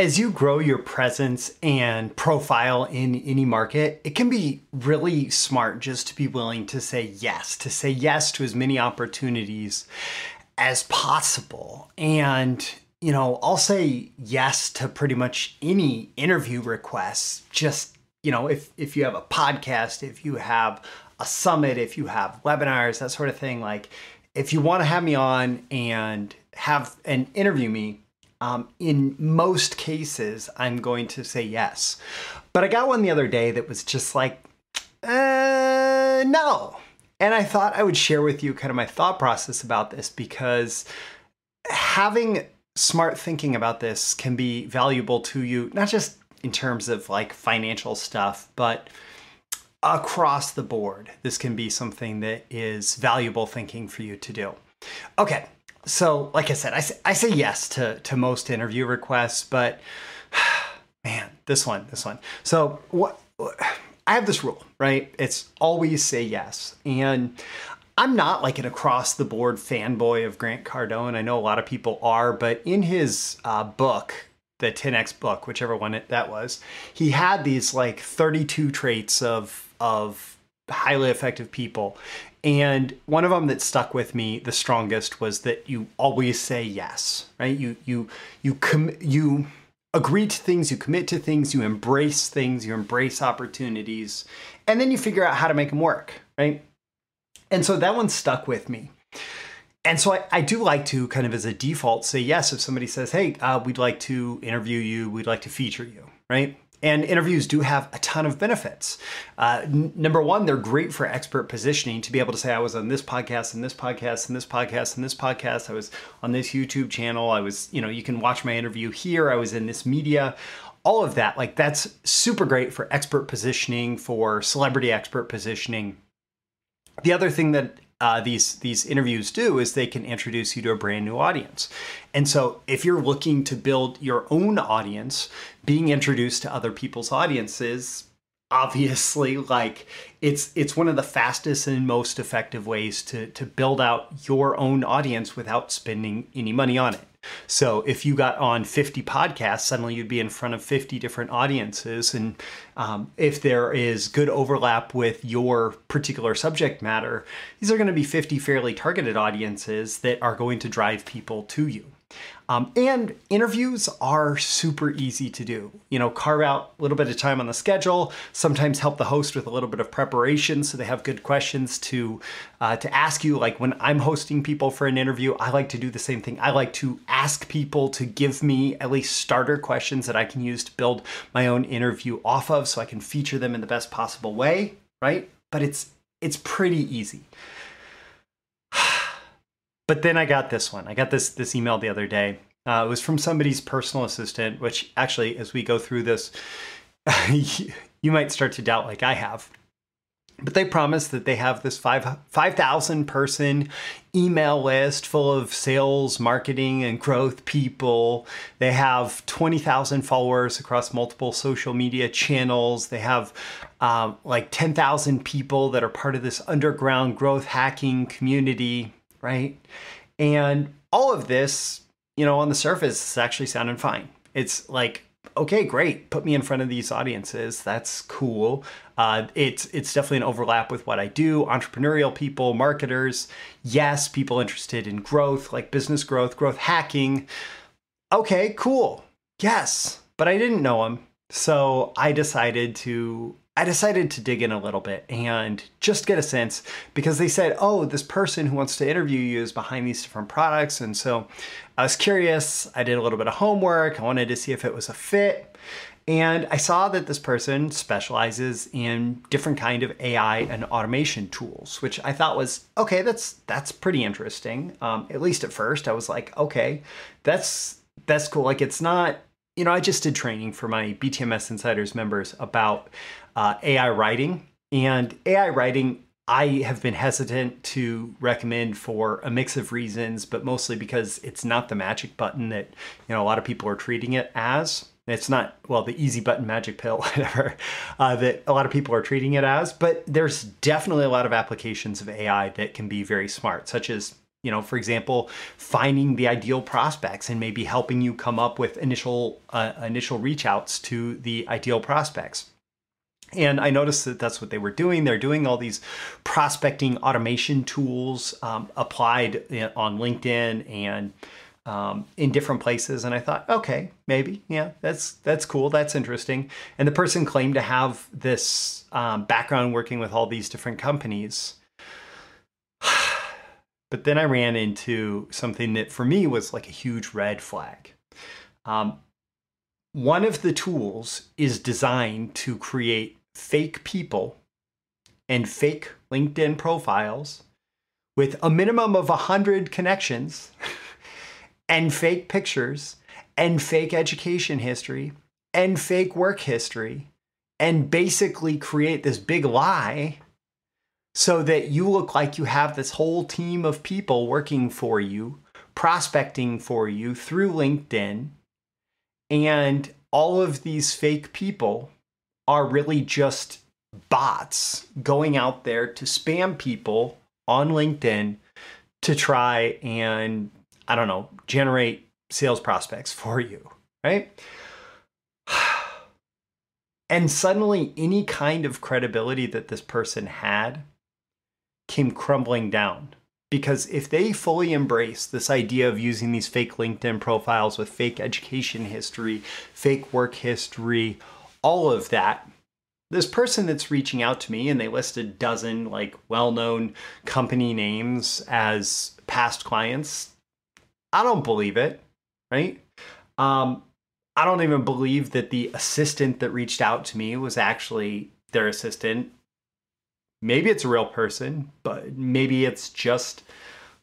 as you grow your presence and profile in any market, it can be really smart just to be willing to say yes, to say yes to as many opportunities as possible. And, you know, I'll say yes to pretty much any interview requests. Just, you know, if if you have a podcast, if you have a summit, if you have webinars, that sort of thing, like if you want to have me on and have and interview me, um, in most cases, I'm going to say yes. But I got one the other day that was just like, uh, no. And I thought I would share with you kind of my thought process about this because having smart thinking about this can be valuable to you, not just in terms of like financial stuff, but across the board. This can be something that is valuable thinking for you to do. Okay, so like I said, I say, I say yes to to most interview requests, but man, this one, this one. So what? I have this rule, right? It's always say yes, and I'm not like an across the board fanboy of Grant Cardone. I know a lot of people are, but in his uh, book, the 10x book, whichever one it, that was, he had these like 32 traits of of highly effective people. And one of them that stuck with me the strongest was that you always say yes, right? You you you com- you agree to things, you commit to things, you embrace things, you embrace opportunities, and then you figure out how to make them work, right? And so that one stuck with me. And so I, I do like to kind of as a default say yes if somebody says, hey, uh, we'd like to interview you, we'd like to feature you, right? And interviews do have a ton of benefits. Uh, n- number one, they're great for expert positioning to be able to say, I was on this podcast and this podcast and this podcast and this podcast. I was on this YouTube channel. I was, you know, you can watch my interview here. I was in this media. All of that, like that's super great for expert positioning, for celebrity expert positioning. The other thing that uh, these these interviews do is they can introduce you to a brand new audience. And so if you're looking to build your own audience, being introduced to other people's audiences obviously like it's it's one of the fastest and most effective ways to to build out your own audience without spending any money on it. So if you got on 50 podcasts, suddenly you'd be in front of 50 different audiences. And um, if there is good overlap with your particular subject matter, these are going to be 50 fairly targeted audiences that are going to drive people to you. Um, and interviews are super easy to do. You know, carve out a little bit of time on the schedule. Sometimes help the host with a little bit of preparation so they have good questions to uh, to ask you. Like when I'm hosting people for an interview, I like to do the same thing. I like to ask people to give me at least starter questions that I can use to build my own interview off of, so I can feature them in the best possible way. Right? But it's it's pretty easy. But then I got this one. I got this this email the other day. Uh, it was from somebody's personal assistant, which actually, as we go through this, you might start to doubt, like I have. But they promised that they have this five five thousand person email list full of sales, marketing, and growth people. They have twenty thousand followers across multiple social media channels. They have um, like ten thousand people that are part of this underground growth hacking community right? And all of this, you know, on the surface is actually sounding fine. It's like, okay, great, put me in front of these audiences. That's cool. Uh, it's it's definitely an overlap with what I do. Entrepreneurial people, marketers, yes, people interested in growth, like business growth, growth hacking. Okay, cool. Yes, but I didn't know them. So I decided to I decided to dig in a little bit and just get a sense because they said, oh, this person who wants to interview you is behind these different products. And so I was curious. I did a little bit of homework. I wanted to see if it was a fit. And I saw that this person specializes in different kind of AI and automation tools, which I thought was okay. That's that's pretty interesting. Um, at least at first, I was like, okay, that's that's cool. Like it's not, you know, I just did training for my BTMS Insiders members about uh, AI writing. And AI writing, I have been hesitant to recommend for a mix of reasons, but mostly because it's not the magic button that you know a lot of people are treating it as. It's not well the easy button magic pill, whatever uh, that a lot of people are treating it as. But there's definitely a lot of applications of AI that can be very smart, such as you know, for example, finding the ideal prospects and maybe helping you come up with initial uh, initial reach outs to the ideal prospects. And I noticed that that's what they were doing. They're doing all these prospecting automation tools um, applied on LinkedIn and um, in different places. And I thought, okay, maybe, yeah, that's that's cool. That's interesting. And the person claimed to have this um, background working with all these different companies. But then I ran into something that for me was like a huge red flag. Um, one of the tools is designed to create fake people and fake LinkedIn profiles with a minimum of 100 connections and fake pictures and fake education history and fake work history and basically create this big lie so that you look like you have this whole team of people working for you, prospecting for you through LinkedIn. And all of these fake people are really just bots going out there to spam people on LinkedIn to try and, I don't know, generate sales prospects for you, right? And suddenly, any kind of credibility that this person had came crumbling down. Because if they fully embrace this idea of using these fake LinkedIn profiles with fake education history, fake work history, all of that, this person that's reaching out to me and they list a dozen like well-known company names as past clients i don't believe it right um, i don't even believe that the assistant that reached out to me was actually their assistant maybe it's a real person but maybe it's just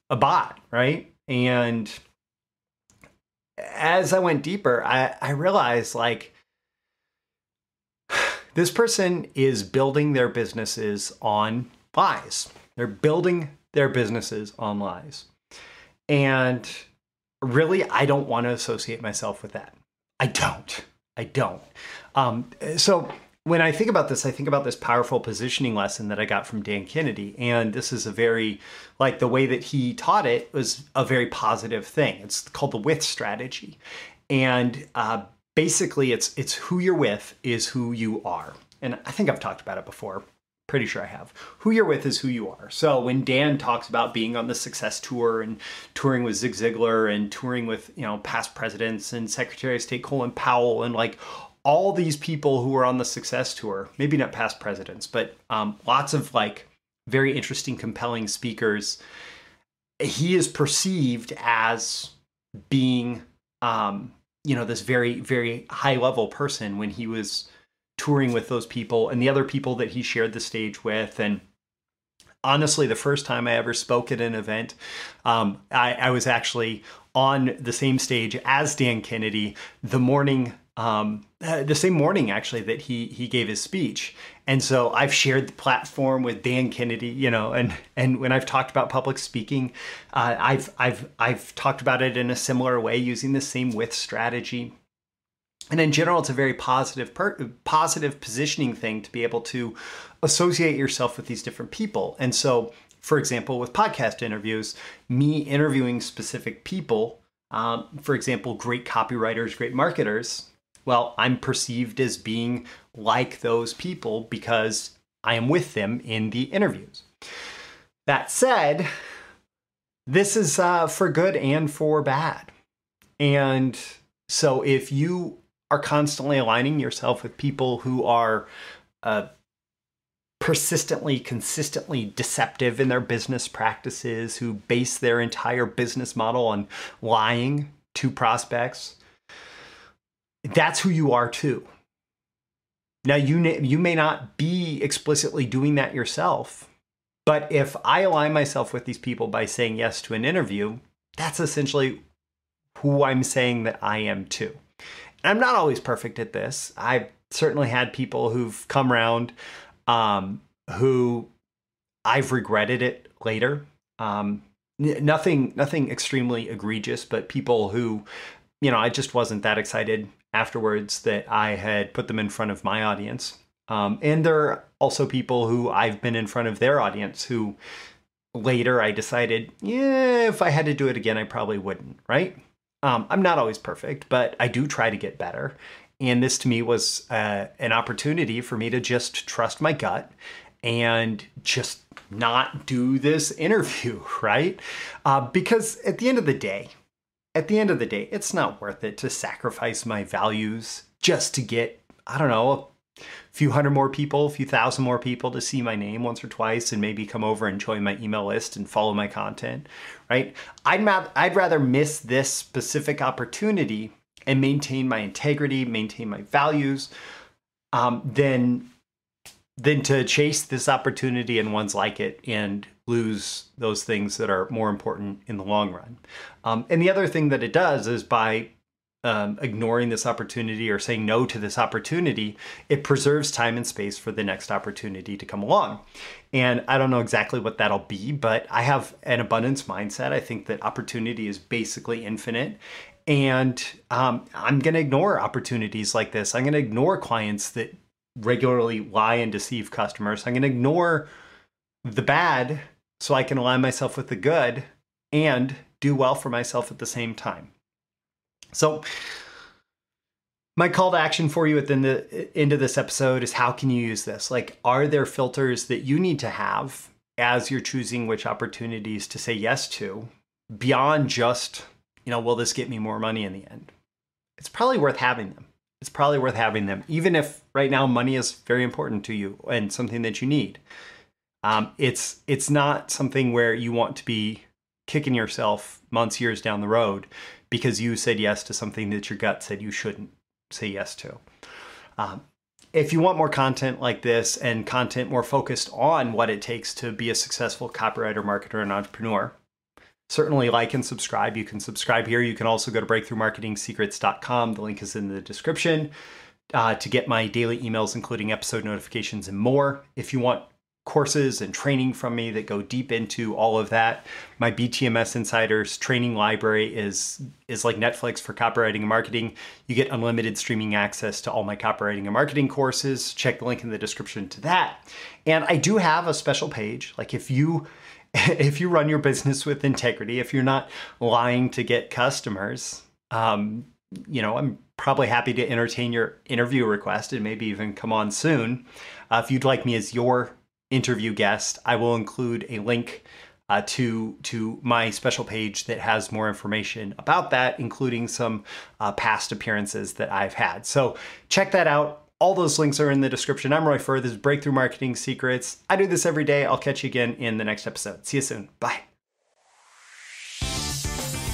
a bot right and as i went deeper i, I realized like this person is building their businesses on lies. They're building their businesses on lies. And really, I don't want to associate myself with that. I don't. I don't. Um, so when I think about this, I think about this powerful positioning lesson that I got from Dan Kennedy. And this is a very, like the way that he taught it was a very positive thing. It's called the with strategy. And uh, basically it's it's who you're with is who you are. And I think I've talked about it before. Pretty sure I have. Who you're with is who you are. So when Dan talks about being on the success tour and touring with Zig Ziglar and touring with, you know, past presidents and Secretary of State Colin Powell and like all these people who were on the success tour, maybe not past presidents, but um, lots of like very interesting, compelling speakers. He is perceived as being um, you know this very very high level person when he was touring with those people and the other people that he shared the stage with and honestly the first time i ever spoke at an event um, I, I, was actually on the same stage as dan kennedy the morning um, uh, the same morning actually that he he gave his speech. And so i've shared the platform with dan kennedy you know and and when i've talked about public speaking uh, i've i've i've talked about it in a similar way using the same with strategy. And in general it's a very positive per- positive positioning thing to be able to associate yourself with these different people. And so for example with podcast interviews me interviewing specific people um, for example great copywriters great marketers well, I'm perceived as being like those people because I am with them in the interviews. That said, this is uh, for good and for bad. And so if you are constantly aligning yourself with people who are uh, persistently, consistently deceptive in their business practices, who base their entire business model on lying to prospects, that's who you are too. Now you you may not be explicitly doing that yourself, but if I align myself with these people by saying yes to an interview, that's essentially who I'm saying that I am too. And I'm not always perfect at this. I've certainly had people who've come around um, who I've regretted it later. Um, nothing, nothing extremely egregious, but people who, you know, I just wasn't that excited afterwards that I had put them in front of my audience. Um, and there are also people who I've been in front of their audience who later I decided, yeah, if I had to do it again, I probably wouldn't, right? Um, I'm not always perfect, but I do try to get better. And this to me was uh, an opportunity for me to just trust my gut and just not do this interview, right? Uh, because at the end of the day, at the end of the day, it's not worth it to sacrifice my values just to get, I don't know, a few hundred more people, a few thousand more people to see my name once or twice and maybe come over and join my email list and follow my content, right? I'd, ma- I'd rather miss this specific opportunity and maintain my integrity, maintain my values, um, than than to chase this opportunity and ones like it and lose those things that are more important in the long run. Um, and the other thing that it does is by um, ignoring this opportunity or saying no to this opportunity, it preserves time and space for the next opportunity to come along. And I don't know exactly what that'll be, but I have an abundance mindset. I think that opportunity is basically infinite. And um, I'm going to ignore opportunities like this. I'm going to ignore clients that regularly lie and deceive customers. I'm going to ignore the bad so I can align myself with the good and do well for myself at the same time. So, my call to action for you at the end of this episode is how can you use this? Like, are there filters that you need to have as you're choosing which opportunities to say yes to beyond just, you know, will this get me more money in the end? It's probably worth having them it's probably worth having them, even if right now money is very important to you and something that you need. Um, it's it's not something where you want to be kicking yourself months, years down the road because you said yes to something that your gut said you shouldn't say yes to. Um, if you want more content like this and content more focused on what it takes to be a successful copywriter, marketer, and entrepreneur, certainly like and subscribe. You can subscribe here. You can also go to breakthroughmarketingsecrets.com. The link is in the description uh, to get my daily emails, including episode notifications and more. If you want courses and training from me that go deep into all of that. My BTMS Insiders training library is is like Netflix for copywriting and marketing. You get unlimited streaming access to all my copywriting and marketing courses. Check the link in the description to that. And I do have a special page. Like if you if you run your business with integrity, if you're not lying to get customers, um, you know, I'm probably happy to entertain your interview request and maybe even come on soon. Uh, if you'd like me as your interview guest, I will include a link uh, to to my special page that has more information about that, including some uh, past appearances that I've had. So check that out. All those links are in the description. I'm Roy Furr. This is Breakthrough Marketing Secrets. I do this every day. I'll catch you again in the next episode. See you soon. Bye.